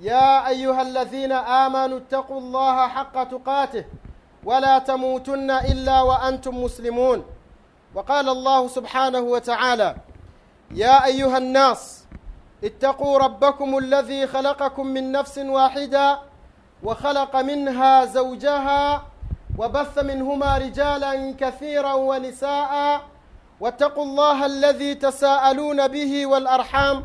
يا أيها الذين آمنوا اتقوا الله حق تقاته ولا تموتن إلا وأنتم مسلمون. وقال الله سبحانه وتعالى يا أيها الناس اتقوا ربكم الذي خلقكم من نفس واحدة وخلق منها زوجها وبث منهما رجالا كثيرا ونساء واتقوا الله الذي تساءلون به والأرحام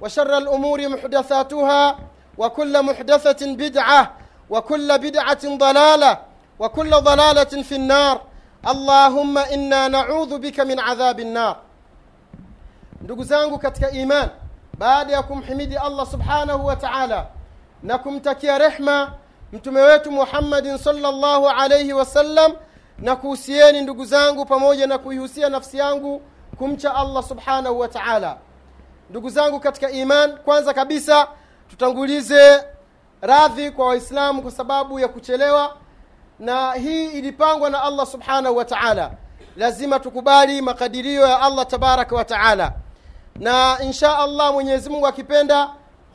وشر الأمور محدثاتها وكل محدثة بدعة وكل بدعة ضلالة وكل ضلالة في النار. اللهم إنا نعوذ بك من عذاب النار. نقزانك كتك إيمان. بعد يكم حمدي الله سبحانه وتعالى. نكم تكي رحمة. متمويت محمد صلى الله عليه وسلم. نكوسيين نقزانك pamoja na kuihusia nafsi yangu kumcha Allah subhanahu wa ta'ala. Ndugu zangu katika iman kwanza kabisa tutangulize radhi kwa waislamu kwa sababu ya kuchelewa na hii ilipangwa na allah subhanahu wa taala. Lazima tukubali makadirio ya allah tabaraka wa taala. Na insha allah mwenyezi mungu akipenda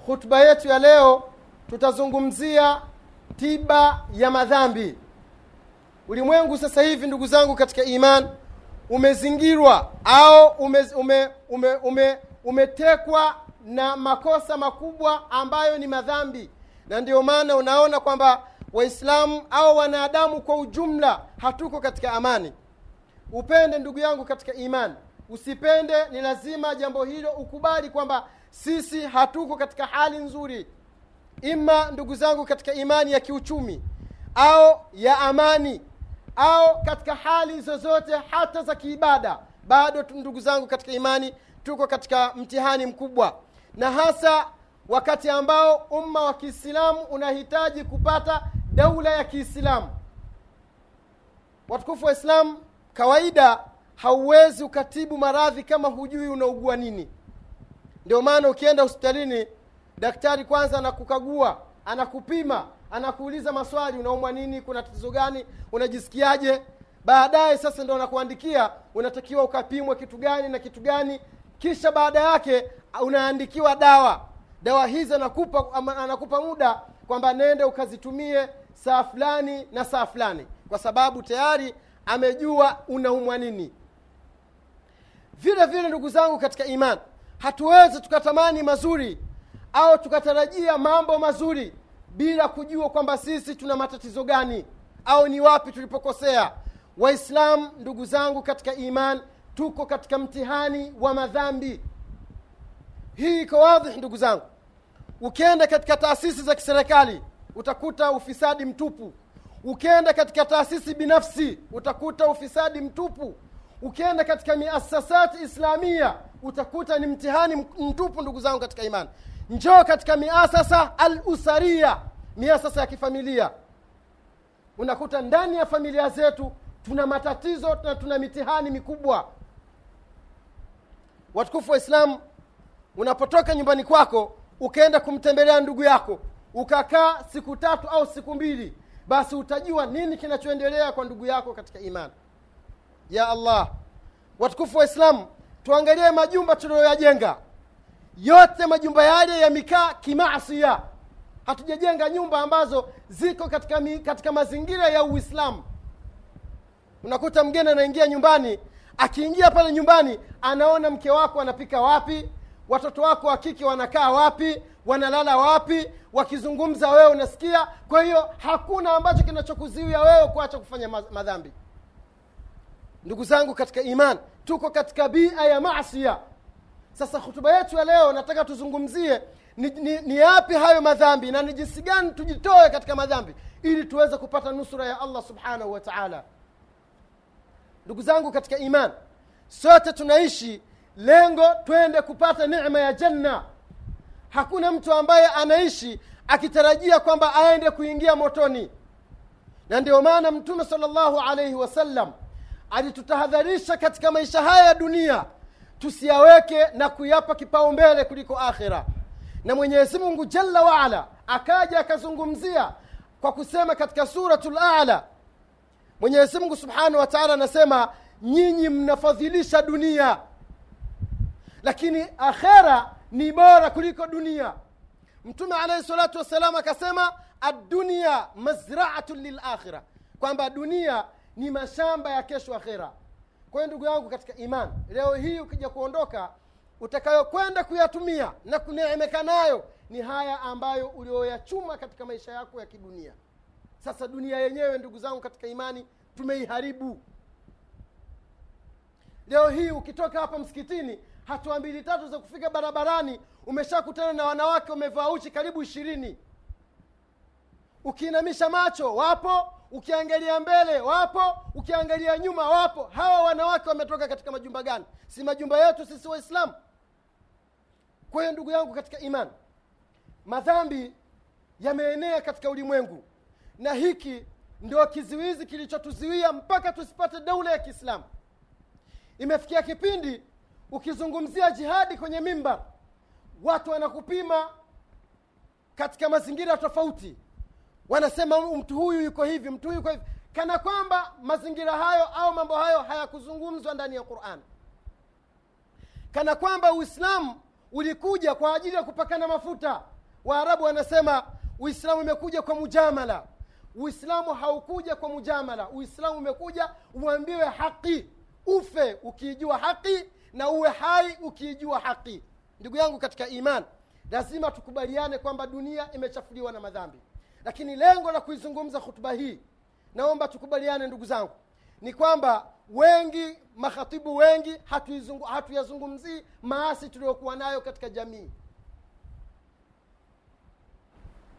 hutuba yetu ya leo tutazungumzia tiba ya madhambi. Ulimwengu sasa hivi ndugu zangu katika iman umezingirwa au ume, ume, ume, ume umetekwa na makosa makubwa ambayo ni madhambi. Na ndio maana unaona kwamba waislamu au wanadamu kwa ujumla hatuko katika amani. Upende ndugu yangu katika imani. Usipende ni lazima jambo hilo ukubali kwamba sisi hatuko katika hali nzuri. Ima ndugu zangu katika imani ya kiuchumi au ya amani au katika hali zozote hata za kiibada bado ndugu zangu katika imani tuko katika mtihani mkubwa. Na hasa wakati ambao umma wa kiislamu unahitaji kupata daula ya kiislamu. Watukufu wa islamu kawaida hauwezi ukatibu maradhi kama hujui unaugua nini. Ndio maana ukienda hospitalini daktari kwanza anakukagua anakupima anakuuliza maswali unaumwa nini? Kuna tatizo gani? Unajisikiaje? Baadaye sasa ndo anakuandikia unatakiwa ukapimwe kitu gani na kitu gani kisha baada yake unaandikiwa dawa. Dawa hizi anakupa anakupa muda kwamba nende ukazitumie saa fulani na saa fulani kwa sababu tayari amejua unaumwa nini. Vile vile ndugu zangu katika imani hatuwezi tukatamani mazuri au tukatarajia mambo mazuri bila kujua kwamba sisi tuna matatizo gani au ni wapi tulipokosea. Waislamu ndugu zangu katika imani tuko katika mtihani wa madhambi. Hii iko wadhi ndugu zangu. Ukienda katika taasisi za kiserikali utakuta ufisadi mtupu. Ukienda katika taasisi binafsi utakuta ufisadi mtupu. Ukienda katika miasasati islamia utakuta ni mtihani mtupu ndugu zangu katika imani. Njoo katika miasasa al usaria miasasa ya kifamilia. Unakuta ndani ya familia zetu tuna matatizo na tuna mitihani mikubwa watukufu wa islamu unapotoka nyumbani kwako ukaenda kumtembelea ndugu yako ukakaa siku tatu au siku mbili basi utajua nini kinachoendelea kwa ndugu yako katika imani. Ya allah watukufu wa islamu tuangalie majumba tuliyoyajenga. Yote majumba yale yamekaa kimasia hatujajenga nyumba ambazo ziko katika, mi, katika mazingira ya uislamu. Unakuta mgeni anaingia nyumbani akiingia pale nyumbani anaona mke wako anapika wapi watoto wako wa kike wanakaa wapi wanalala wapi wakizungumza wewe unasikia. Kwa hiyo hakuna ambacho kinachokuziwia wewe kuacha kufanya madhambi. Ndugu zangu katika iman tuko katika bia ya masia sasa hutuba yetu ya leo nataka tuzungumzie ni, ni, ni yapi hayo madhambi na ni jinsi gani tujitoe katika madhambi ili tuweze kupata nusura ya allah subhanahu wa taala ndugu zangu katika iman sote tunaishi lengo twende kupata nema ya janna hakuna mtu ambaye anaishi akitarajia kwamba aende kuingia motoni. Na ndio maana mtume salllahu alaihi wasallam alitutahadharisha katika maisha haya ya dunia tusiyaweke na kuyapa kipaumbele kuliko akhira. Na mwenyezi mungu jalla waala akaja akazungumzia kwa kusema katika suratu lala mwenyezi mungu subhanahu wa taala anasema nyinyi mnafadhilisha dunia lakini akhera ni bora kuliko dunia. Mtume alaihi salatu wassalam akasema addunia mazraatu lilakhira kwamba dunia ni mashamba ya kesho akhera. Kwa hiyo ndugu yangu katika iman leo hii ukija kuondoka utakayokwenda kuyatumia na kuneemeka nayo ni haya ambayo ulioyachuma katika maisha yako ya kidunia sasa dunia yenyewe ndugu zangu katika imani tumeiharibu. Leo hii ukitoka hapa msikitini hatua mbili tatu za kufika barabarani umeshakutana na wanawake wamevaa uchi karibu ishirini. Ukiinamisha macho wapo. Ukiangalia mbele wapo. Ukiangalia nyuma wapo. Hawa wanawake wametoka katika majumba gani? Si majumba yetu sisi waislamu? Kwa hiyo ndugu yangu katika imani madhambi yameenea katika ulimwengu na hiki ndio kizuizi kilichotuzuia mpaka tusipate daula ya kiislamu. Imefikia kipindi ukizungumzia jihadi kwenye mimbar watu wanakupima katika mazingira tofauti. Wanasema mtu huyu yuko hivi mtu huyu yuko hivi. Kana kwamba mazingira hayo au mambo hayo hayakuzungumzwa ndani ya quran. Kana kwamba uislamu ulikuja kwa ajili ya kupakana mafuta. Waarabu wanasema uislamu umekuja kwa mujamala uislamu haukuja kwa mujamala. Uislamu umekuja uambiwe haki. Ufe ukiijua haki na uwe hai ukiijua haki. Ndugu yangu katika iman lazima tukubaliane kwamba dunia imechafuliwa na madhambi. Lakini lengo la kuizungumza hutuba hii naomba tukubaliane ndugu zangu ni kwamba wengi makhatibu wengi hatuyazungumzii hatuyazungumzii maasi tuliyokuwa nayo katika jamii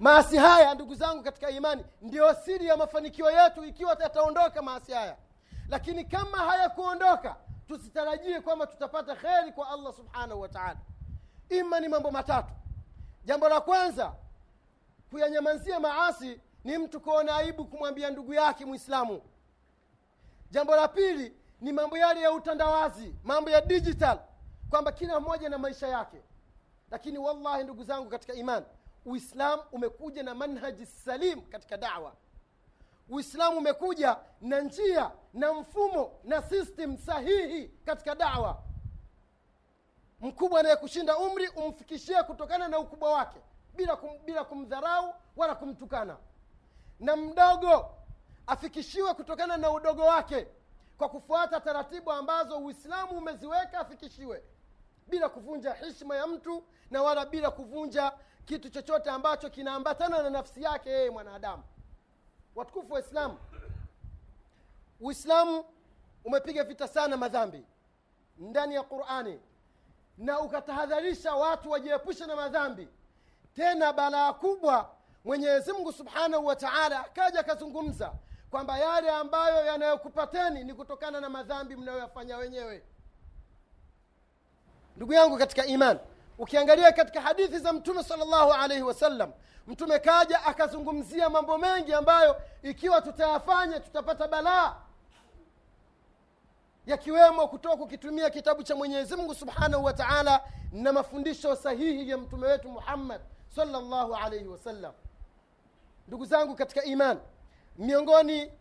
maasi haya ndugu zangu katika imani ndio siri ya mafanikio yetu ikiwa yataondoka maasi haya. Lakini kama hayakuondoka tusitarajie kwamba tutapata kheri kwa allah subhanahu wa taala. Ima ni mambo matatu. Jambo la kwanza kuyanyamazia maasi ni mtu kuona aibu kumwambia ndugu yake mwislamu jambo la pili ni mambo yale ya utandawazi mambo ya digital kwamba kila mmoja na maisha yake. Lakini wallahi ndugu zangu katika iman uislam umekuja na manhaji salim katika dawa. Uislamu umekuja na njia na mfumo na system sahihi katika dawa. Mkubwa anayekushinda umri umfikishie kutokana na ukubwa wake bila, kum, bila kumdharau wala kumtukana. Na mdogo afikishiwe kutokana na udogo wake kwa kufuata taratibu ambazo uislamu umeziweka afikishiwe bila kuvunja heshima ya mtu na wala bila kuvunja kitu chochote ambacho kinaambatana na nafsi yake yeye mwanadamu. Watukufu wa islamu uislamu umepiga vita sana madhambi ndani ya qurani na ukatahadharisha watu wajiepushe na madhambi. Tena balaa kubwa mwenyezi mungu subhanahu wa taala akaja akazungumza kwamba yale ambayo yanayokupateni ni kutokana na madhambi mnayoyafanya wenyewe. Ndugu yangu katika iman ukiangalia katika hadithi za mtume salllahu alaihi wasallam mtume kaja akazungumzia mambo mengi ambayo ikiwa tutayafanya tutapata balaa yakiwemo kutoka kukitumia kitabu cha mwenyezi mungu subhanahu wa taala na mafundisho sahihi ya mtume wetu muhammad salllahu alaihi wasallam ndugu zangu katika iman miongoni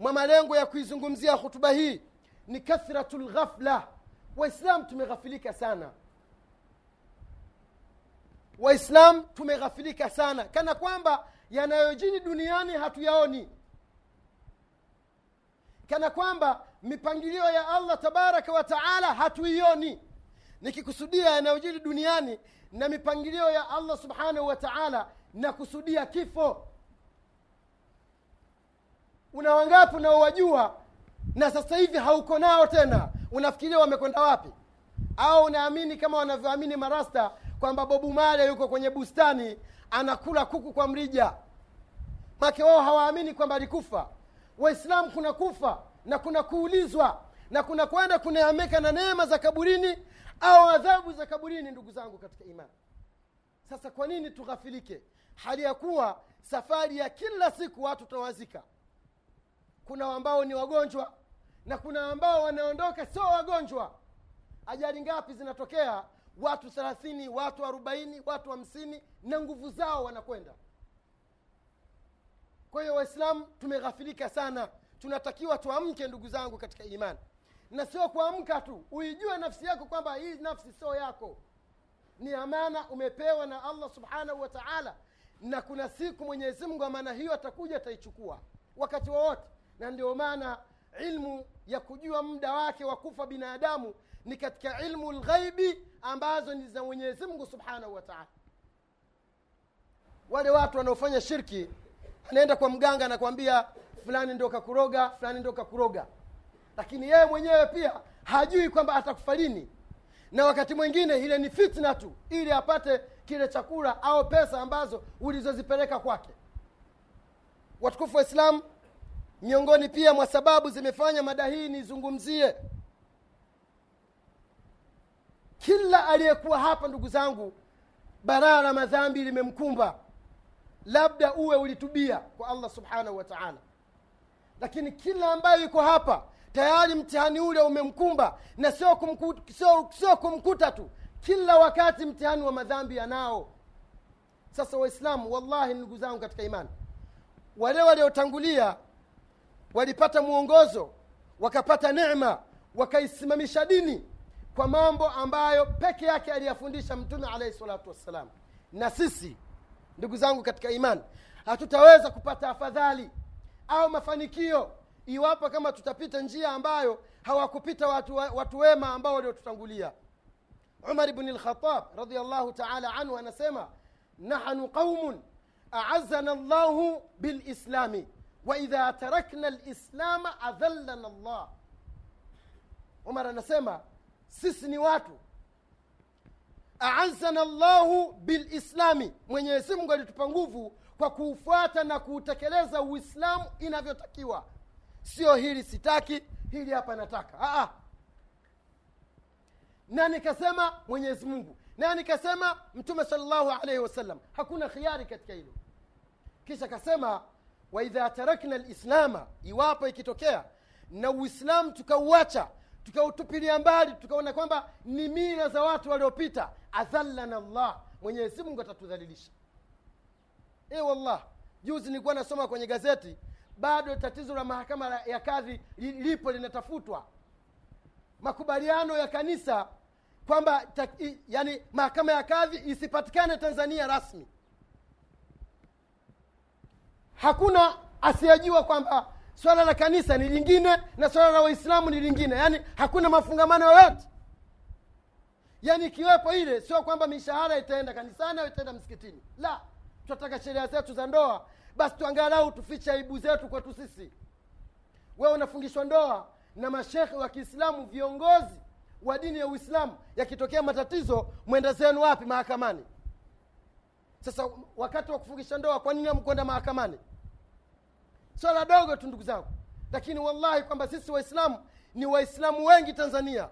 mwa malengo ya kuizungumzia hutuba hii ni kathratu lghafla waislam tumeghafilika sana waislam tumeghafilika sana. Kana kwamba yanayojini duniani hatuyaoni. Kana kwamba mipangilio ya allah tabaraka wa taala hatuioni. Nikikusudia yanayojiri duniani na mipangilio ya allah subhanahu wa taala na kusudia kifo. Una wangapi unaowajua na sasa hivi hauko nao tena? Unafikiria wamekwenda wapi? Au unaamini kama wanavyoamini marasta kwamba bobu male yuko kwenye bustani anakula kuku kwa mrija. Make wao hawaamini kwamba alikufa. Waislamu kuna kufa na kuna kuulizwa na kuna kwenda kunaameka na neema za kaburini au adhabu za kaburini ndugu zangu katika imani. Sasa kwa nini tughafilike? Hali ya kuwa safari ya kila siku watu tunawazika kuna ambao ni wagonjwa na kuna ambao wanaondoka sio wagonjwa. Ajali ngapi zinatokea watu thelathini watu arobaini watu hamsini na nguvu zao wanakwenda. Kwa hiyo waislamu tumeghafilika sana. Tunatakiwa tuamke ndugu zangu katika imani. Na sio kuamka tu uijue nafsi yako kwamba hii nafsi sio yako. Ni amana umepewa na allah subhanahu wa taala na kuna siku mwenyezi mungu amana hiyo atakuja ataichukua wakati wowote. Na ndio maana ilmu ya kujua muda wake wa kufa binadamu ni katika ilmu lghaibi ambazo ni za mwenyezi mungu subhanahu wa taala. Wale watu wanaofanya shirki anaenda kwa mganga anakwambia fulani ndo kakuroga fulani ndo kakuroga. Lakini yeye mwenyewe pia hajui kwamba atakufa lini. Na wakati mwingine ile ni fitna tu ili apate kile chakula au pesa ambazo ulizozipeleka kwake. Watukufu wa islamu miongoni pia mwa sababu zimefanya mada hii nizungumzie kila aliyekuwa hapa ndugu zangu baraa la madhambi limemkumba. Labda uwe ulitubia kwa allah subhanahu wa taala. Lakini kila ambayo yuko hapa tayari mtihani ule umemkumba na sio sio kumkuta tu. Kila wakati mtihani wa madhambi yanao sasa waislamu wallahi ndugu zangu katika imani wale waliotangulia walipata mwongozo wakapata nema wakaisimamisha dini kwa mambo ambayo peke yake aliyafundisha mtume alaihi salatu wassalam. Na sisi ndugu zangu katika imani hatutaweza kupata afadhali au mafanikio iwapo kama tutapita njia ambayo hawakupita watu, watu wema ambao waliotutangulia. Umar bni lkhatab radiallahu taala anhu anasema nahnu qaumun aazana llahu bilislami waidha tarakna lislama adhallana llah umar anasema sisi ni watu. Aazana llahu bilislami. Mwenyezi mungu alitupa nguvu kwa kuufuata na kuutekeleza uislamu inavyotakiwa. Sio hili sitaki hili hapa nataka. Aa. na nikasema mwenyezi mungu. Na nikasema mtume salllahu alaihi wasallam hakuna khiari katika hilo. Kisha kasema waidha tarakna lislama iwapo ikitokea na uislamu tukauacha tukautupilia mbali tukaona kwamba ni mila za watu waliopita. Adhallana llah mwenyezi mungu atatudhalilisha. E wallah juzi nilikuwa nasoma kwenye gazeti bado tatizo la mahakama ya kadhi lipo linatafutwa. Makubaliano ya kanisa kwamba yani mahakama ya kadhi isipatikane tanzania rasmi. Hakuna asiyejua kwamba swala la kanisa ni lingine na swala la waislamu ni lingine. Yaani hakuna mafungamano yoyote. Yaani ikiwepo ile sio kwamba mishahara itaenda kanisani au itaenda msikitini. La tunataka sheria zetu za ndoa. Basi tuangalau tufiche aibu zetu kwetu sisi. Wewe unafungishwa ndoa na mashekhe wa kiislamu viongozi wa dini ya uislamu yakitokea matatizo mwenda zenu wapi mahakamani? Sasa wakati wa kufungisha ndoa kwa nini amkwenda mahakamani swala dogo tu ndugu zangu. Lakini wallahi kwamba sisi waislamu ni waislamu wengi tanzania.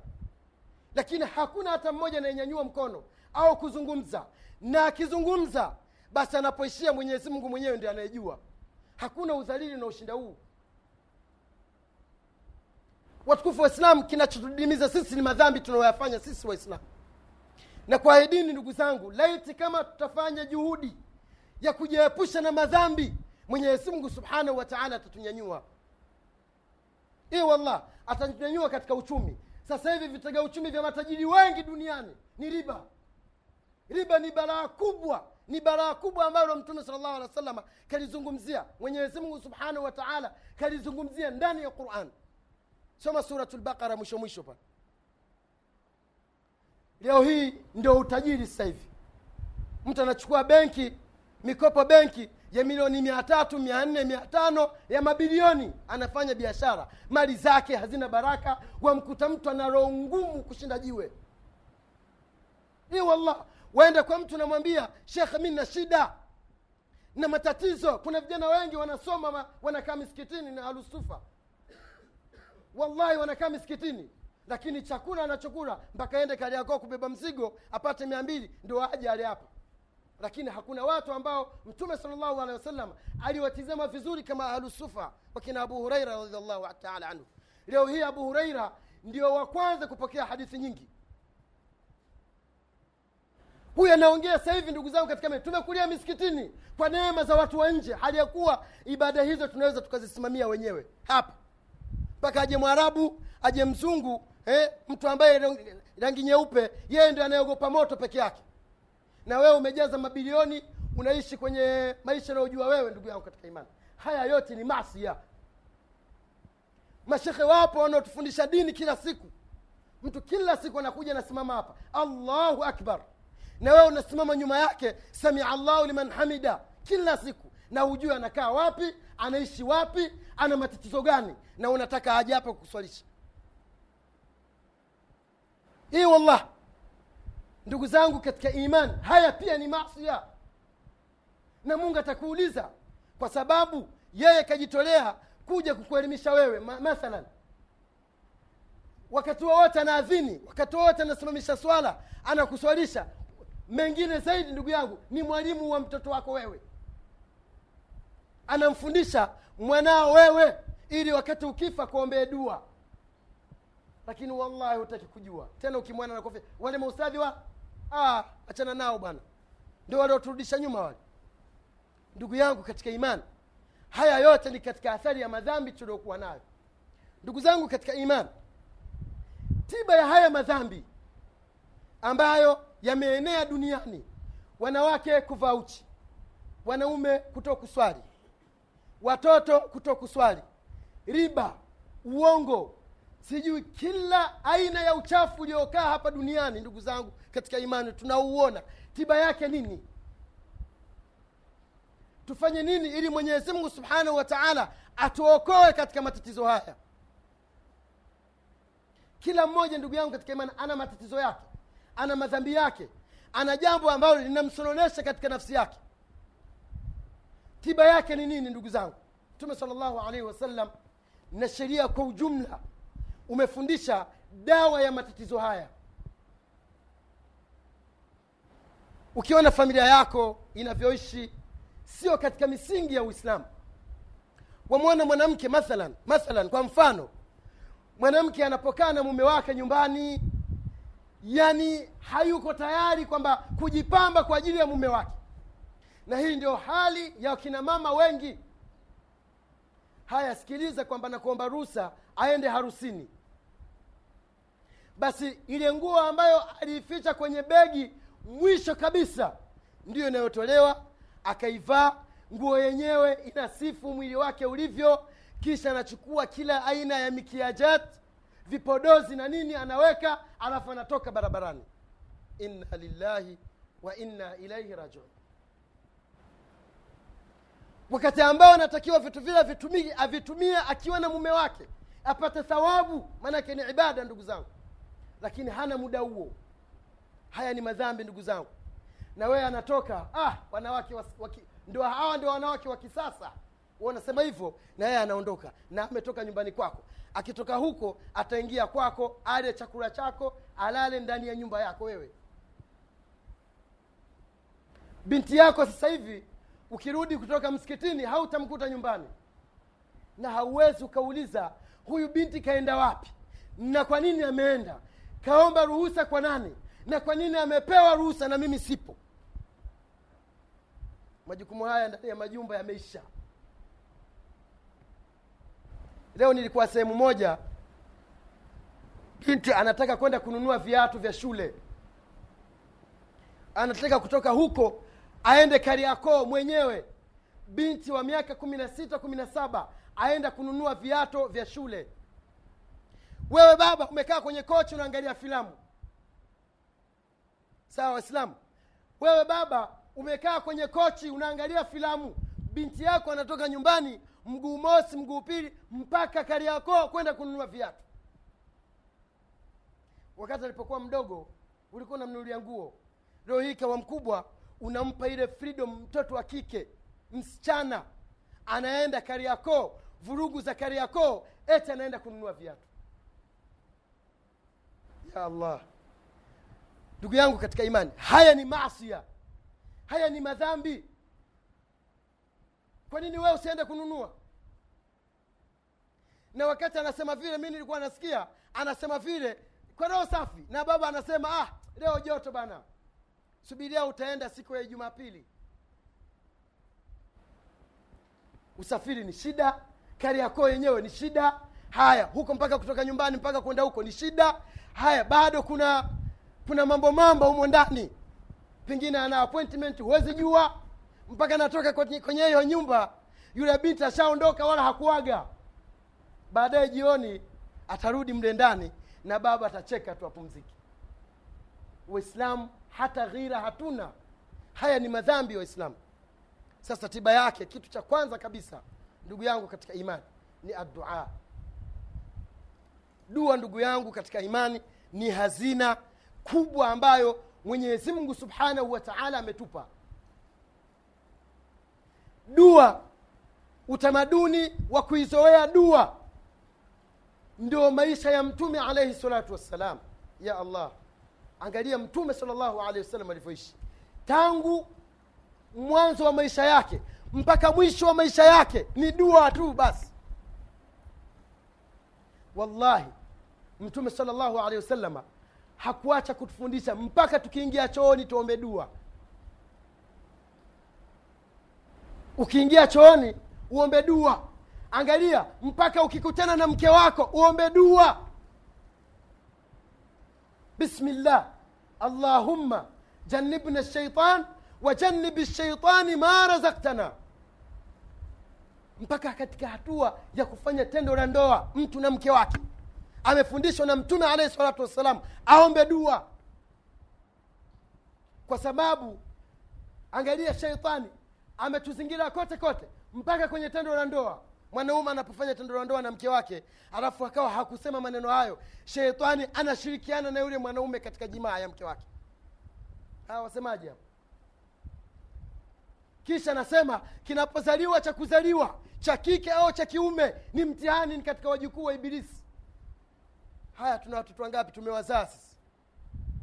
Lakini hakuna hata mmoja anayenyanyua mkono au kuzungumza. Na akizungumza basi anapoishia mwenyezi mungu mwenyewe ndi anayejua. Hakuna udhalili na ushinda huu. Watukufu waislamu kinachotudimiza sisi ni madhambi tunayoyafanya sisi waislamu. Na kwa dini ndugu zangu laiti kama tutafanya juhudi ya kujiepusha na madhambi mwenyezi mungu subhanahu wa taala atatunyanyua. I wallah atatunyanyua katika uchumi. Sasa hivi vitega uchumi vya matajiri wengi duniani ni riba. Riba ni baraa kubwa ni baraa kubwa ambalo mtume sala llahu alehi wa sallama kalizungumzia. Mwenyezi mungu subhanahu wa taala kalizungumzia ndani ya quran. Soma suratu lbaqara mwisho mwisho pa. Leo hii ndio utajiri sasa hivi. Mtu anachukua benki mikopo benki ya milioni mia tatu mia nne mia tano ya mabilioni. Anafanya biashara. Mali zake hazina baraka. Wamkuta mtu ana roho ngumu kushinda jiwe. Hii wallah waende kwa mtu namwambia shekhe mi na shida na matatizo. Kuna vijana wengi wanasoma wanakaa misikitini na alusufa wallahi wanakaa misikitini lakini chakula anachokula mpaka ende kariakoo kubeba mzigo apate mia mbili ndio aje ale hapa lakini hakuna watu ambao mtume salllahu alehi wasallam aliwatizama vizuri kama ahlusufa wakina abu huraira radiallahu taala anhu. Leo hii abu huraira ndio wa kwanza kupokea hadithi nyingi. Huyu anaongea sasa hivi ndugu zangu katika tumekulia misikitini kwa neema za watu wa nje hali ya kuwa ibada hizo tunaweza tukazisimamia wenyewe. Hapa. Mpaka aje mwarabu aje mzungu eh, mtu ambaye rangi nyeupe yeye ndio anayeogopa moto peke yake na wewe umejaza mabilioni unaishi kwenye maisha unayojua wewe ndugu yangu katika imani. Haya yote ni masia mashekhe wapo wanaotufundisha dini kila siku. Mtu kila siku anakuja anasimama hapa. Allahu akbar. Na wewe unasimama nyuma yake samia allahu liman hamida. Kila siku. Na hujue anakaa wapi anaishi wapi ana matatizo gani. Na unataka aje hapa kukuswalisha. Hii wallah ndugu zangu katika iman haya pia ni masia na mungu atakuuliza kwa sababu yeye kajitolea kuja kukuelimisha wewe. Ma- mathalan wakati wowote anaadhini wakati wowote anasimamisha swala anakuswalisha. Mengine zaidi ndugu yangu ni mwalimu wa mtoto wako wewe. Anamfundisha mwanao wewe ili wakati ukifa kuombee dua. Lakini wallahi hutaki kujua. Tena ukimwana nakofia wale maustadhi wa ah, achana nao bwana. Ndio walioturudisha nyuma wale. Ndugu yangu katika imani haya yote ni katika athari ya madhambi tuliokuwa nayo. Ndugu zangu katika imani tiba ya haya madhambi ambayo yameenea duniani wanawake kuvaa uchi wanaume kuto kuswali watoto kuto kuswali riba uongo sijui kila aina ya uchafu uliokaa hapa duniani ndugu zangu katika imani tunauona. Tiba yake nini? Tufanye nini ili mwenyezi mungu subhanahu wa taala atuokoe katika matatizo haya? Kila mmoja ndugu yangu katika imani ana matatizo yake ana madhambi yake ana jambo ambalo linamsononesha katika nafsi yake. Tiba yake ni nini ndugu zangu? Mtume sala llahu alaihi wasallam na sheria kwa ujumla umefundisha dawa ya matatizo haya. Ukiona familia yako inavyoishi sio katika misingi ya uislamu. Wamwona mwanamke mathalan mathalan kwa mfano mwanamke anapokaa na mume wake nyumbani yani hayuko tayari kwamba kujipamba kwa ajili ya mume wake. Na hii ndio hali ya kina mama wengi. Haya sikiliza kwamba nakuomba ruhusa aende harusini basi ile nguo ambayo aliificha kwenye begi mwisho kabisa ndiyo inayotolewa. Akaivaa nguo yenyewe inasifu mwili wake ulivyo kisha anachukua kila aina ya mikiajat vipodozi na nini anaweka alafu anatoka barabarani. Inna lillahi wa inna ilaihi rajiun. Wakati ambao anatakiwa vitu vile avitumie akiwa na mume wake apate thawabu maanake ni ibada ndugu zangu lakini hana muda huo. Haya ni madhambi ndugu zangu. Na wewe anatoka ah wanawake waki, hawa ndio wanawake wa kisasa. Wanasema hivyo na yeye anaondoka na ametoka nyumbani kwako. Akitoka huko ataingia kwako ale chakula chako alale ndani ya nyumba yako wewe. Binti yako sasa hivi ukirudi kutoka msikitini hautamkuta nyumbani. Na hauwezi ukauliza huyu binti kaenda wapi? Na kwa nini ameenda kaomba ruhusa kwa nani? Na kwa nini amepewa ruhusa na mimi sipo? Majukumu haya ya majumba yameisha. Leo nilikuwa sehemu moja. Binti anataka kwenda kununua viatu vya shule. Anataka kutoka huko aende kariakoo mwenyewe. Binti wa miaka kumi na sita kumi na saba aenda kununua viato vya shule wewe baba umekaa kwenye kochi unaangalia filamu. Sawa waislamu? Wewe baba umekaa kwenye kochi unaangalia filamu. Binti yako anatoka nyumbani mguu mosi mguu pili mpaka kariakoo kwenda kununua viatu. Wakati alipokuwa mdogo ulikuwa unamnunulia nguo. Leo hii kawa mkubwa unampa ile freedom mtoto wa kike msichana anaenda kariakoo vurugu za kariakoo eti anaenda kununua viatu ya allah. Ndugu yangu katika imani haya ni masia haya ni madhambi. Kwa nini wewe usiende kununua? Na wakati anasema vile mi nilikuwa nasikia anasema vile kwa roho safi na baba anasema ah leo joto bana. Subiria utaenda siku ya jumapili. Usafiri ni shida kari yako yenyewe ni shida. Haya huko mpaka kutoka nyumbani mpaka kwenda huko ni shida haya bado kuna kuna mambo mambo humo ndani. Pengine ana appointment huwezi jua. Mpaka natoka kwenye hiyo nyumba yule binti ashaondoka wala hakuaga. Baadaye jioni atarudi mle ndani na baba atacheka tu apumziki waislamu hata ghira hatuna. Haya ni madhambi waislamu. Sasa tiba yake kitu cha kwanza kabisa ndugu yangu katika imani ni addua dua ndugu yangu katika imani ni hazina kubwa ambayo mwenyezi mungu subhanahu wa taala ametupa. Dua utamaduni wa kuizoea dua ndio maisha ya mtume alaihi salatu wassalam. Ya allah angalia mtume salllahu alehi wasallam alivyoishi. Tangu mwanzo wa maisha yake mpaka mwisho wa maisha yake ni dua tu basi wallahi mtume salllahu alehi wasalama hakuacha kutufundisha mpaka tukiingia chooni tuombe dua. Ukiingia chooni uombe dua. Angalia mpaka ukikutana na mke wako uombe dua. Bismillah. Allahumma jannibna shaitan wajannibi shaitani ma razaktana mpaka katika hatua ya kufanya tendo la ndoa mtu na mke wake. Amefundishwa na mtume alehi salatu wassalam aombe dua. Kwa sababu angalia sheitani ametuzingira kote kote mpaka kwenye tendo la ndoa. Mwanaume anapofanya tendo la ndoa na mke wake alafu akawa hakusema maneno hayo sheitani anashirikiana na yule mwanaume katika jimaa ya mke wake. Hawa wasemaji hapo kisha nasema kinapozaliwa cha kuzaliwa cha kike au cha kiume ni mtihani ni katika wajukuu wa ibilisi. Haya tuna watoto wangapi? Tumewazaa sisi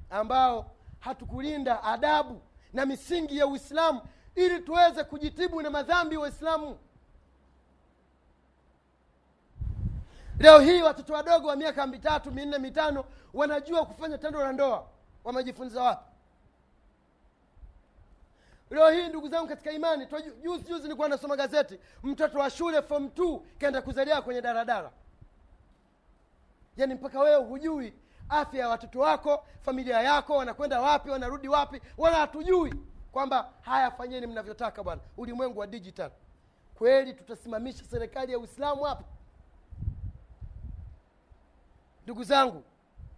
ambao hatukulinda adabu na misingi ya uislamu ili tuweze kujitibu na madhambi waislamu leo hii watoto wadogo wa miaka mitatu minne mitano wanajua kufanya tendo la ndoa. Wamejifunza wapi leo hii ndugu zangu katika imani juzi juzi nilikuwa nasoma gazeti mtoto wa shule form t kaenda kuzalia kwenye daradara yaani mpaka wewe hujui afya ya watoto wako familia yako wanakwenda wapi wanarudi wapi wala hatujui kwamba haya fanyeni mnavyotaka bwana ulimwengu wa digital. Kweli tutasimamisha serikali ya uislamu hapa? Ndugu zangu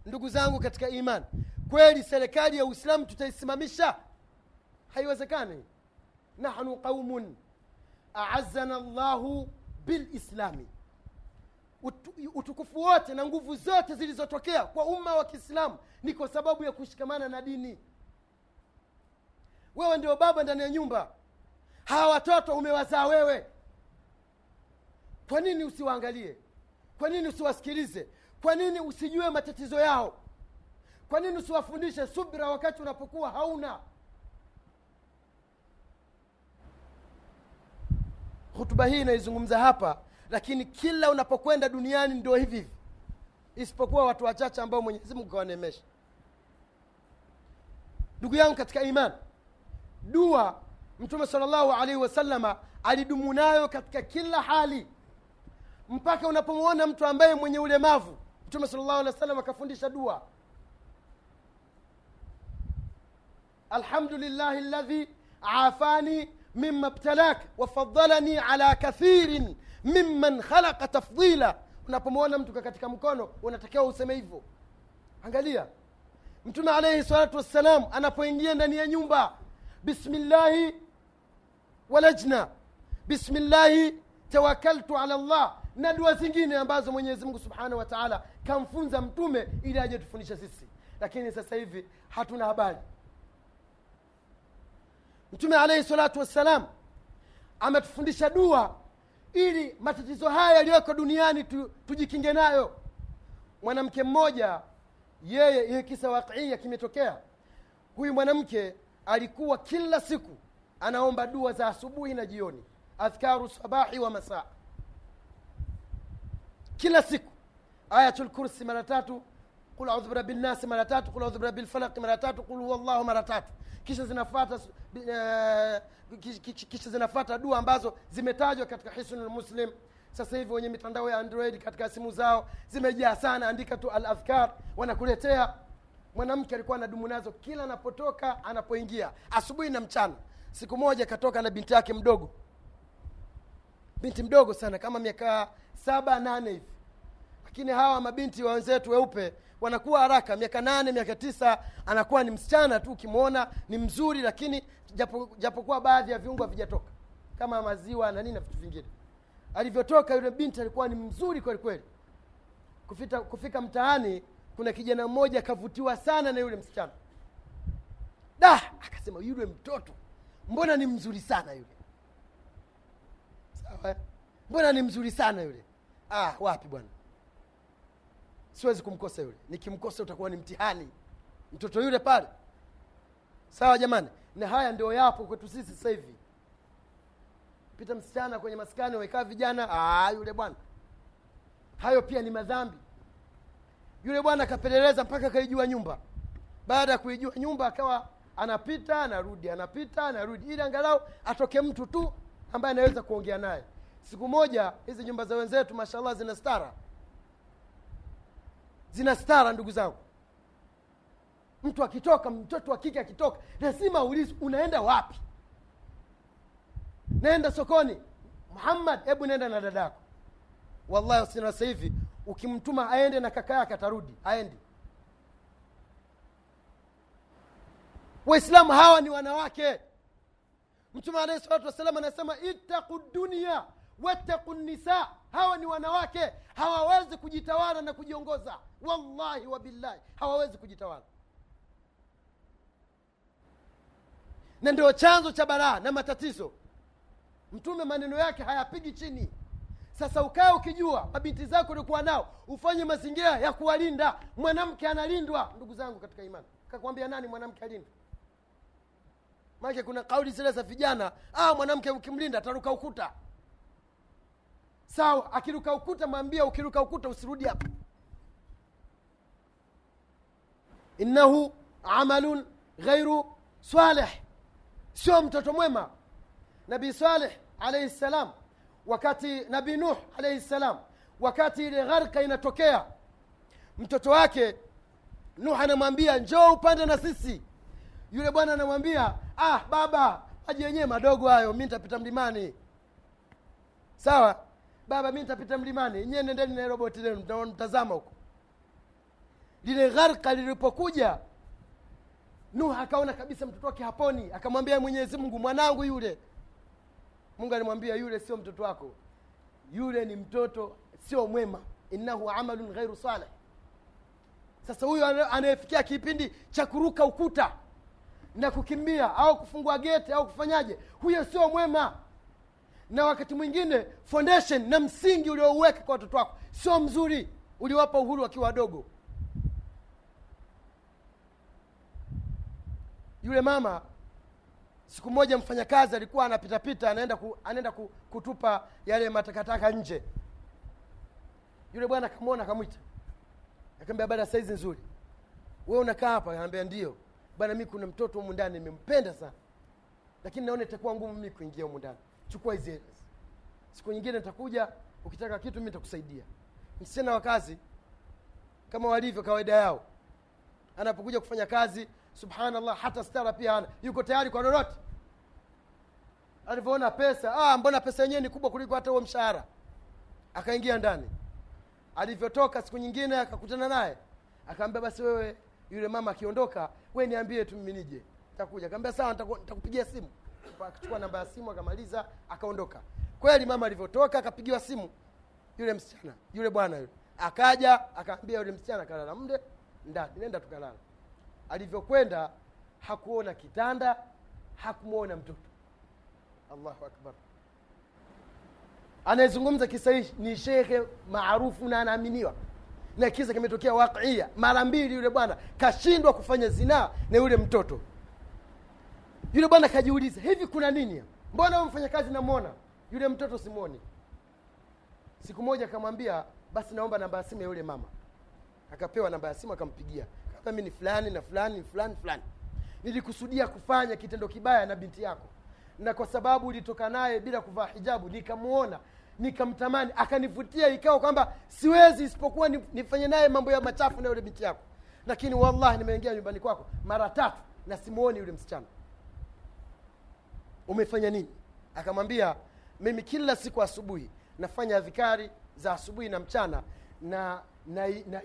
ndugu zangu katika imani kweli serikali ya uislamu tutaisimamisha haiwezekani. Nahnu qaumun aazana llahu bilislami. Utu- utukufu wote na nguvu zote zilizotokea kwa umma wa kiislamu ni kwa sababu ya kushikamana na dini. Wewe ndio baba ndani ya nyumba. Hawa watoto umewazaa wewe. Kwa nini usiwaangalie? Kwa nini usiwasikilize? Kwa nini usijue matatizo yao? Kwa nini usiwafundishe subra wakati unapokuwa hauna hutuba hii inaizungumza hapa lakini kila unapokwenda duniani ndio hivi hivi. Isipokuwa watu wachache ambao mwenyezi mungu kawaneemesha ndugu yangu katika iman dua mtume salllahu alaihi wasalama alidumu nayo katika kila hali. Mpaka unapomwona mtu ambaye mwenye ulemavu mtume salllahu alehi wasallam akafundisha dua. Alhamdulillahi ladhi afani mima btalak wafadalani ala kathirin mimman khalaqa tafdila unapomwona mtu katika mkono unatakiwa useme hivyo. Angalia. Mtume alaihi salatu wassalam anapoingia ndani ya nyumba bismillahi walajna bismillahi tawakaltu ala llah na dua zingine ambazo mwenyezi mungu subhanahu wa taala kamfunza mtume ili aje tufundisha sisi. Lakini sasa hivi hatuna habari mtume alaihi salatu wassalam ametufundisha dua ili matatizo haya yaliyoko duniani tu, tujikinge nayo. Mwanamke mmoja yeye hiyo kisa waqiia kimetokea. Huyu mwanamke alikuwa kila siku anaomba dua za asubuhi na jioni. Adhkaru sabahi wa masaa. Kila siku. Ayatul kursi mara tatu qul audhu birabi nnasi mara tatu qul audhu birabi lfalaqi mara tatu qul huwallahu mara tatu. Kisha zinafata uh, kisha zinafata dua ambazo zimetajwa katika hisnul muslim. Sasa hivi wenye mitandao ya android katika simu zao zimejaa sana andika tu al adhkar wanakuletea. Mwanamke alikuwa anadumu nazo kila anapotoka anapoingia. Asubuhi na mchana. Siku moja katoka na binti yake mdogo. Binti mdogo sana kama miaka saba nane hivi. Lakini hawa mabinti wa wenzetu weupe wanakuwa haraka. Miaka nane miaka tisa anakuwa ni msichana tu ukimwona ni mzuri lakini japokuwa japo baadhi ya viungo havijatoka kama maziwa na nini na vitu vingine. Alivyotoka yule binti alikuwa ni mzuri kweli kweli. Kufika, kufika mtaani kuna kijana mmoja akavutiwa sana na yule msichana. Da akasema yule mtoto mbona ni mzuri sana yule? Sawa mbona ni mzuri sana yule? Ah wapi bwana siwezi kumkosa yule. Nikimkosa utakuwa ni mtihani. Mtoto yule pale. Sawa jamani? Na haya ndio yapo kwetu sisi sasa hivi. Pita msichana kwenye maskani wamekaa vijana. Aa, yule bwana. Hayo pia ni madhambi. Yule bwana akapeleleza mpaka akaijua nyumba. Baada ya kuijua nyumba akawa anapita anarudi anapita anarudi. Ili angalau atoke mtu tu ambaye anaweza kuongea naye. Siku moja hizi nyumba za wenzetu mashallah zina stara zina stara ndugu zangu. Mtu akitoka mtoto wa kike akitoka lazima ulizi unaenda wapi? Naenda sokoni. Muhammad hebu nenda na dadako. Wallahi sina sasa hivi ukimtuma aende na kaka yake atarudi aendi waislamu hawa ni wanawake. Mtume alahi salatu wassalam anasema ittaqu dunia wattaqu nisa hawa ni wanawake. Hawawezi kujitawala na kujiongoza. Wallahi wabillahi hawawezi kujitawala. Na ndio chanzo cha baraa na matatizo. Mtume maneno yake hayapigi chini. Sasa ukae ukijua mabinti zako ulikuwa nao ufanye mazingira ya kuwalinda. Mwanamke analindwa. Ndugu zangu katika imani kakwambia nani mwanamke alindwa manake kuna kauli zile za vijana ah, mwanamke ukimlinda ataruka ukuta sawa akiruka ukuta mwambia ukiruka ukuta usirudi hapa. Innahu amalun ghairu saleh sio mtoto mwema. Nabii saleh alaihi ssalam wakati nabii nuh alaihi ssalam wakati ile gharka inatokea mtoto wake nuh anamwambia njoo upande na sisi. Yule bwana anamwambia ah baba maji yenyewe madogo hayo mi nitapita mlimani. Sawa baba mi nitapita mlimani. Nyie nendeni na roboti lenu mtazama huko. Lile gharka lilipokuja nuh akaona kabisa mtoto wake haponi. Akamwambia mwenyezi mungu mwanangu yule. Mungu alimwambia yule sio mtoto wako. Yule ni mtoto sio mwema. Innahu amalun ghairu saleh sasa huyo anayefikia kipindi cha kuruka ukuta na kukimbia au kufungua geti au kufanyaje huyo sio mwema na wakati mwingine foundation na msingi uliouweka kwa watoto wako sio mzuri uliwapa uhuru wakiwa wadogo. Yule mama siku moja mfanyakazi alikuwa anapitapita anaenda ku, anaenda ku, kutupa yale matakataka nje. Yule bwana akamwona akamwita. Akaambia bada saizi nzuri. We unakaa hapa? Anaambia ndio. Bana mi kuna mtoto humu ndani nimempenda sana. Lakini naona itakuwa ngumu mi kuingia humu ndani chukua hizi hela. Siku nyingine nitakuja ukitaka kitu mi nitakusaidia. Msichana wa kazi kama walivyo kawaida yao anapokuja kufanya kazi subhanallah hata stara pia ana yuko tayari kwa lolote? Alivyoona pesa ah, mbona pesa yenyewe ni kubwa kuliko hata huo mshahara? Akaingia ndani. Alivyotoka siku nyingine akakutana naye akaambia basi wewe yule mama akiondoka we niambie tu mimi nije. Nitakuja. Akaambia sawa nitakupigia simu akachukua namba ya simu akamaliza akaondoka. Kweli mama alivyotoka akapigiwa simu. Yule msichana yule bwana yule. Akaja akaambia yule msichana kalala mde ndani nenda tukalala alivyokwenda hakuona kitanda hakumwona mtoto. Allahu akbar. Anayezungumza kisa hii ni shekhe maarufu na anaaminiwa. Na kisa kimetokea waqia. Mara mbili yule bwana kashindwa kufanya zinaa na yule mtoto yule bwana kajiuliza hivi kuna nini? Mbona huyu mfanyakazi namwona? Yule mtoto simwoni. Siku moja akamwambia basi naomba namba ya simu ya yule mama. Akapewa namba ya simu akampigia. Kama mi ni fulani na fulani ni fulani fulani. Nilikusudia kufanya kitendo kibaya na binti yako. Na kwa sababu ulitoka naye bila kuvaa hijabu nikamwona nikamtamani. Akanivutia ikawa kwamba siwezi isipokuwa nifanye naye mambo ya machafu na yule binti yako. Lakini wallahi nimeingia nyumbani kwako mara tatu na simuoni yule msichana umefanya nini? Akamwambia mimi kila siku asubuhi nafanya adhikari za asubuhi na mchana na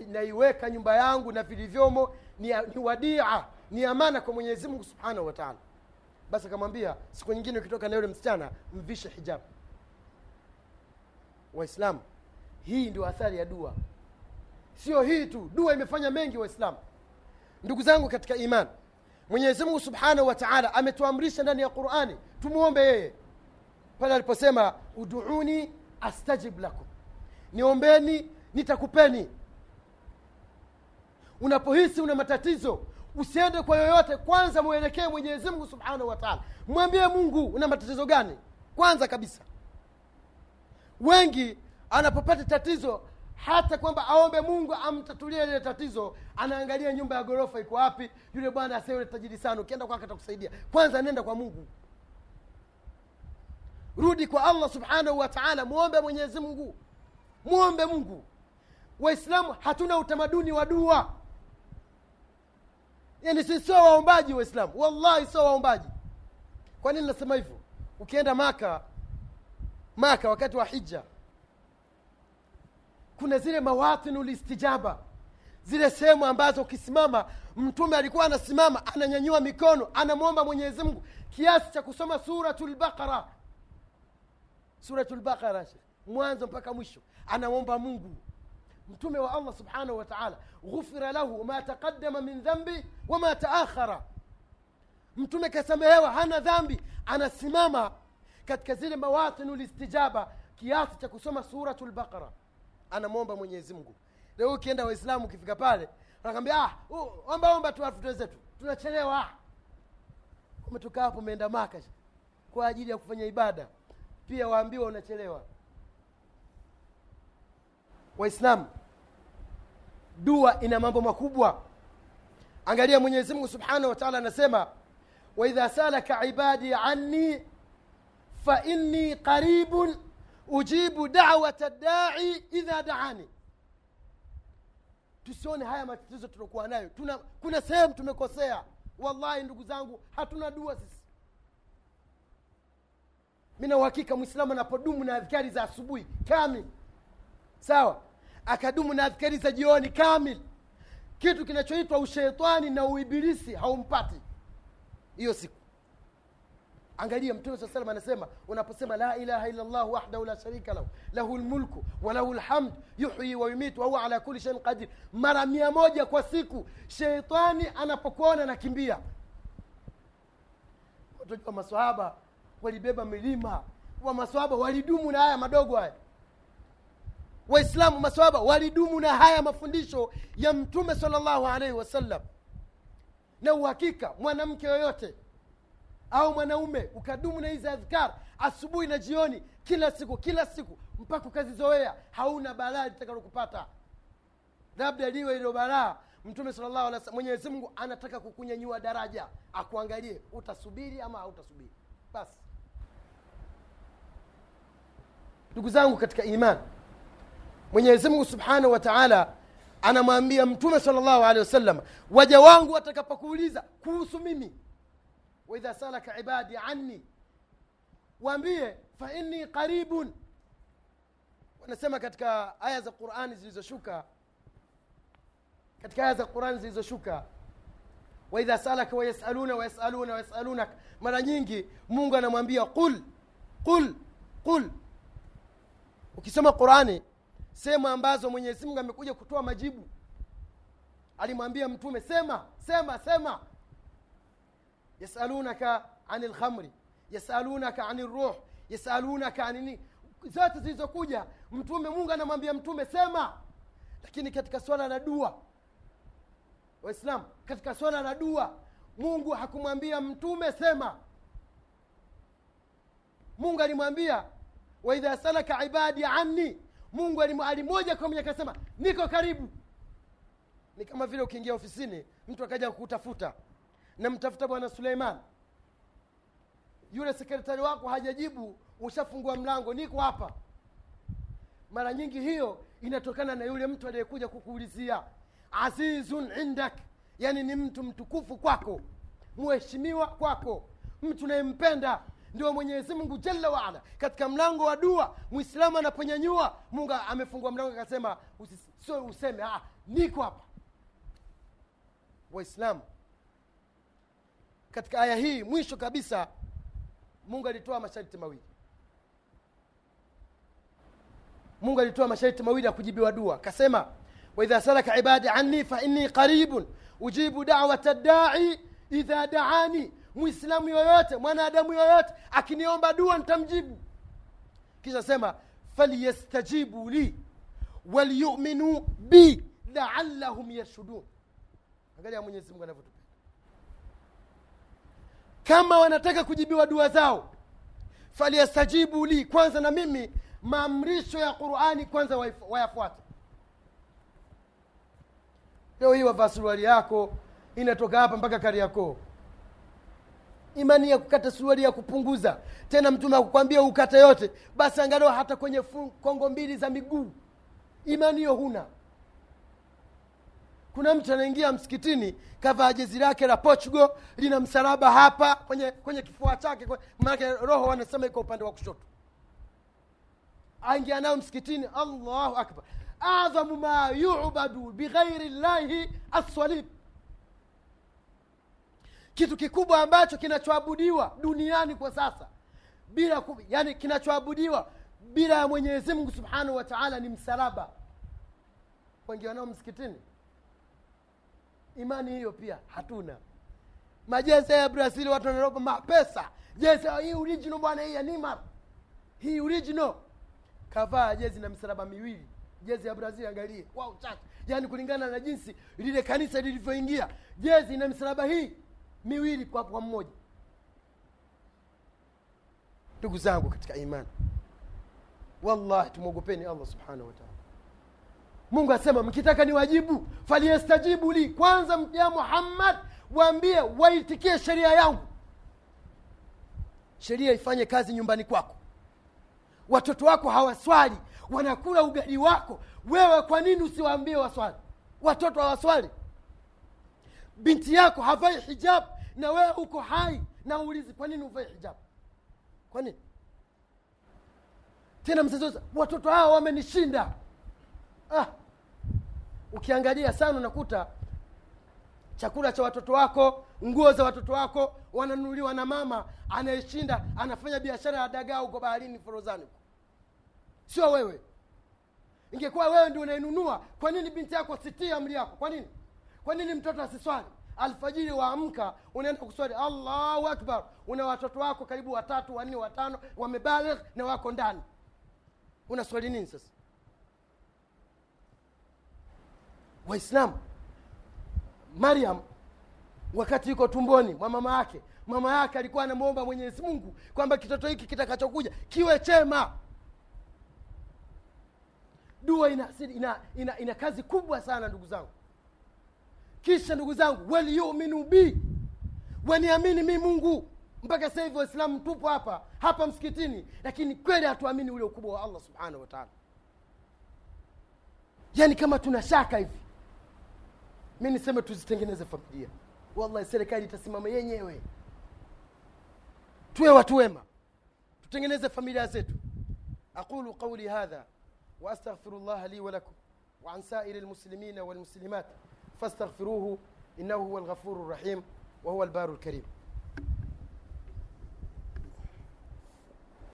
naiweka na, na nyumba yangu na vilivyomo ni, ni wadia ni amana kwa mwenyezi mungu subhanahu wa taala. Basi akamwambia siku nyingine ukitoka na yule msichana mvishe hijabu. Waislamu hii ndio athari ya dua. Sio hii tu dua imefanya mengi waislamu. Ndugu zangu katika imani mwenyezi mungu subhanahu wa taala ametuamrisha ndani ya qurani tumwombe yeye. Pale aliposema uduuni astajib lakum. Niombeni nitakupeni. Unapohisi una matatizo usiende kwa yoyote. Kwanza mwelekee mwenyezi mungu subhanahu wa taala. Mwambie mungu una matatizo gani? Kwanza kabisa. Wengi anapopata tatizo hata kwamba aombe mungu amtatulie lile tatizo anaangalia nyumba ya ghorofa iko wapi yule bwana asee tajiri sana ukienda kwake atakusaidia. Kwanza nenda kwa mungu. Rudi kwa allah subhanahu wa taala mwombe mwenyezi mungu. Mwombe mungu. Waislamu hatuna utamaduni wa dua. Yani sisi sio waombaji waislamu. Wallahi sio waombaji. Kwa nini nasema hivyo? Ukienda maka maka wakati wa hija kuna zile mawatinu listijaba zile sehemu ambazo ukisimama mtume alikuwa anasimama ananyanyua mikono anamwomba mwenyezi mungu kiasi cha kusoma suratu lbaqara mwanzo mpaka mwisho anamwomba mungu. Mtume wa allah subhanahu wa taala ghufira lahu ma taqadama min dhambi wama taakhara. Mtume kasamehewa hana dhambi anasimama katika zile mawatinu listijaba kiasi cha kusoma suratu lbaqara anamwomba mwenyezi mungu. Leo ukienda waislamu ukifika pale anakwambia ah, uh, omba omba tu alafu tuwezetu tunachelewa. Umetoka hapo umeenda maka kwa ajili ya kufanya ibada. Pia waambiwa unachelewa. Waislamu dua ina mambo makubwa. Angalia mwenyezi mungu subhanahu wa taala anasema waidha salaka ibadi anni fainni qaribun ujibu dawata dai idha daani. Tusione haya matatizo tuliokuwa nayo. Tuna kuna sehemu tumekosea. Wallahi ndugu zangu hatuna dua sisi. Mi na uhakika mwislamu anapodumu na adhikari za asubuhi kamil. Sawa? Akadumu na adhikari za jioni kamil. Kitu kinachoitwa usheitani na uibilisi haumpati. Hiyo siku angalia mtume saa salam anasema unaposema la ilaha illa llah wahdahu la sharika lahu lahu lmulku walahu lhamd yuhyi wa yumitu wahuwa ala kuli shain qadir. Mara mia moja kwa siku sheitani anapokuona nakimbia wa maswahaba walibeba milima wa maswahaba walidumu na haya madogo haya. Waislamu maswahaba walidumu na haya mafundisho ya mtume sal llahu alaihi wasallam. Na uhakika mwanamke yoyote au mwanaume ukadumu na hizi adhkar asubuhi na jioni kila siku kila siku mpaka ukazizoea hauna balaa litakalokupata. Labda liwe ilo balaa mtume sala alih mwenyezi mungu anataka kukunyanyua daraja akuangalie utasubiri ama hautasubiri. Basi ndugu zangu katika iman mwenyezi mungu subhanahu wa taala anamwambia mtume sala llahu alehi wasallam waja wangu watakapokuuliza kuhusu mimi waidha salaka ibadi anni waambie fainni qaribun. Wanasema katika aya za qurani zilizoshuka katika aya za qurani zilizoshuka waidha salaka wayasaluna wayasaluna wayasalunaka mara nyingi mungu anamwambia qul qul qul. Ukisoma qurani sehemu ambazo mwenyezi mungu amekuja kutoa majibu. Alimwambia mtume sema sema sema yasalunaka ani lkhamri yasalunaka ani ruh yasalunaka ani nini zote zilizokuja mtume mungu anamwambia mtume sema. Lakini katika swala la dua waislam katika swala la dua mungu hakumwambia mtume sema. Mungu alimwambia waidha salaka ibadi anni. Mungu alimoja kwa moja akasema niko karibu. Ni kama vile ukiingia ofisini mtu akaja kukutafuta namtafuta bwana suleiman. Yule sekretari wako hajajibu ushafungua mlango niko hapa. Mara nyingi hiyo inatokana na yule mtu aliyekuja kukuulizia azizun indak yani ni mtu mtukufu kwako mheshimiwa kwako mtu nayempenda ndio mwenyezi mungu jalla waala katika mlango wa dua mwislamu anaponyanyua mungu amefungua mlango akasema sio useme ah, niko hapa. Waislamu katika aya hii mwisho kabisa mungu alitoa masharti mawili. Mungu alitoa masharti mawili ya kujibiwa dua. Akasema waidha salaka ibadi anni fa inni qaribun ujibu dawata dai idha daani. Mwislamu yoyote mwanadamu yoyote akiniomba dua nitamjibu. Kisha sema falyastajibu li walyuminu bi laallahum yarshudun angalia mwenyezi anavyotupenda kama wanataka kujibiwa dua zao faliyastajibu li kwanza na mimi maamrisho ya qurani kwanza wayafuate. Leo hii wavaa suruali yako inatoka hapa mpaka kariakoo. Imani ya kukata suruali ya kupunguza. Tena mtume akukwambia ukate yote basi angalau hata kwenye kongo mbili za miguu. Imani hiyo huna kuna mtu anaingia msikitini kavaa jezi lake la portugal lina msalaba hapa kwenye kwenye kifua chake maanake roho wanasema iko upande wa kushoto. Aingia nayo msikitini allahu akbar. Adhamu ma yubadu bighairi llahi assalib. Kitu kikubwa ambacho kinachoabudiwa duniani kwa sasa bila yani kinachoabudiwa bila ya mwenyezi subhanahu wa taala ni msalaba. Wengi wanao msikitini imani hiyo pia hatuna. Majezi ya brazil watu wanaropa mapesa jezi hii original bwana hii ya nimar hii original. Kavaa jezi na misalaba miwili. Jezi ya brazil angalie. Wow, chache yaani kulingana na jinsi lile kanisa lilivyoingia. Jezi na misalaba hii miwili kwa, kwa mmoja. Ndugu zangu katika imani. Wallahi tumwogopeni allah subhanahu wataala mungu asema mkitaka ni wajibu faliyestajibu li. Kwanza ya muhammad waambie waitikie sheria yangu. Sheria ifanye kazi nyumbani kwako. Watoto wako hawaswali wanakula ugali wako. Wewe kwa nini usiwaambie waswali? Watoto hawaswali. Binti yako havai hijab na wewe uko hai na uulizi kwa nini uvai hijab? Kwa nini? Tena mzazi watoto hawa wamenishinda ah, ukiangalia sana unakuta chakula cha watoto wako nguo za watoto wako wananunuliwa na mama anayeshinda anafanya biashara ya dagaa huko baharini forozani sio wewe. Ingekuwa wewe ndio unainunua kwa nini binti yako sitii amri yako? Kwa nini? Kwa nini mtoto asiswali? Alfajiri waamka unaenda kuswali. Allahu akbar. Una watoto wako karibu watatu wanne watano wamebaligh na wako ndani. Unaswali nini sasa waislamu. Mariam wakati yuko tumboni mwa mama yake mama yake alikuwa anamwomba mwenyezi mungu kwamba kitoto hiki kitakachokuja kiwe chema. Dua ina, ina, ina, ina kazi kubwa sana ndugu zangu. Kisha ndugu zangu waliyuminu bi waniamini mi mungu. Mpaka sasa hivi waislamu tupo hapa hapa msikitini lakini kweli hatuamini ule ukubwa wa allah subhanahu wataala yaani kama tuna shaka hivi mi niseme tuzitengeneze familia wallahi serikali itasimama yenyewe tuwe watu wema tutengeneze familia zetu aqulu qauli hadha واستغفر الله لي ولكم وعن سائر المسلمين والمسلمات فاستغفروه huwa alghafuru rahim wa huwa albaru lkarim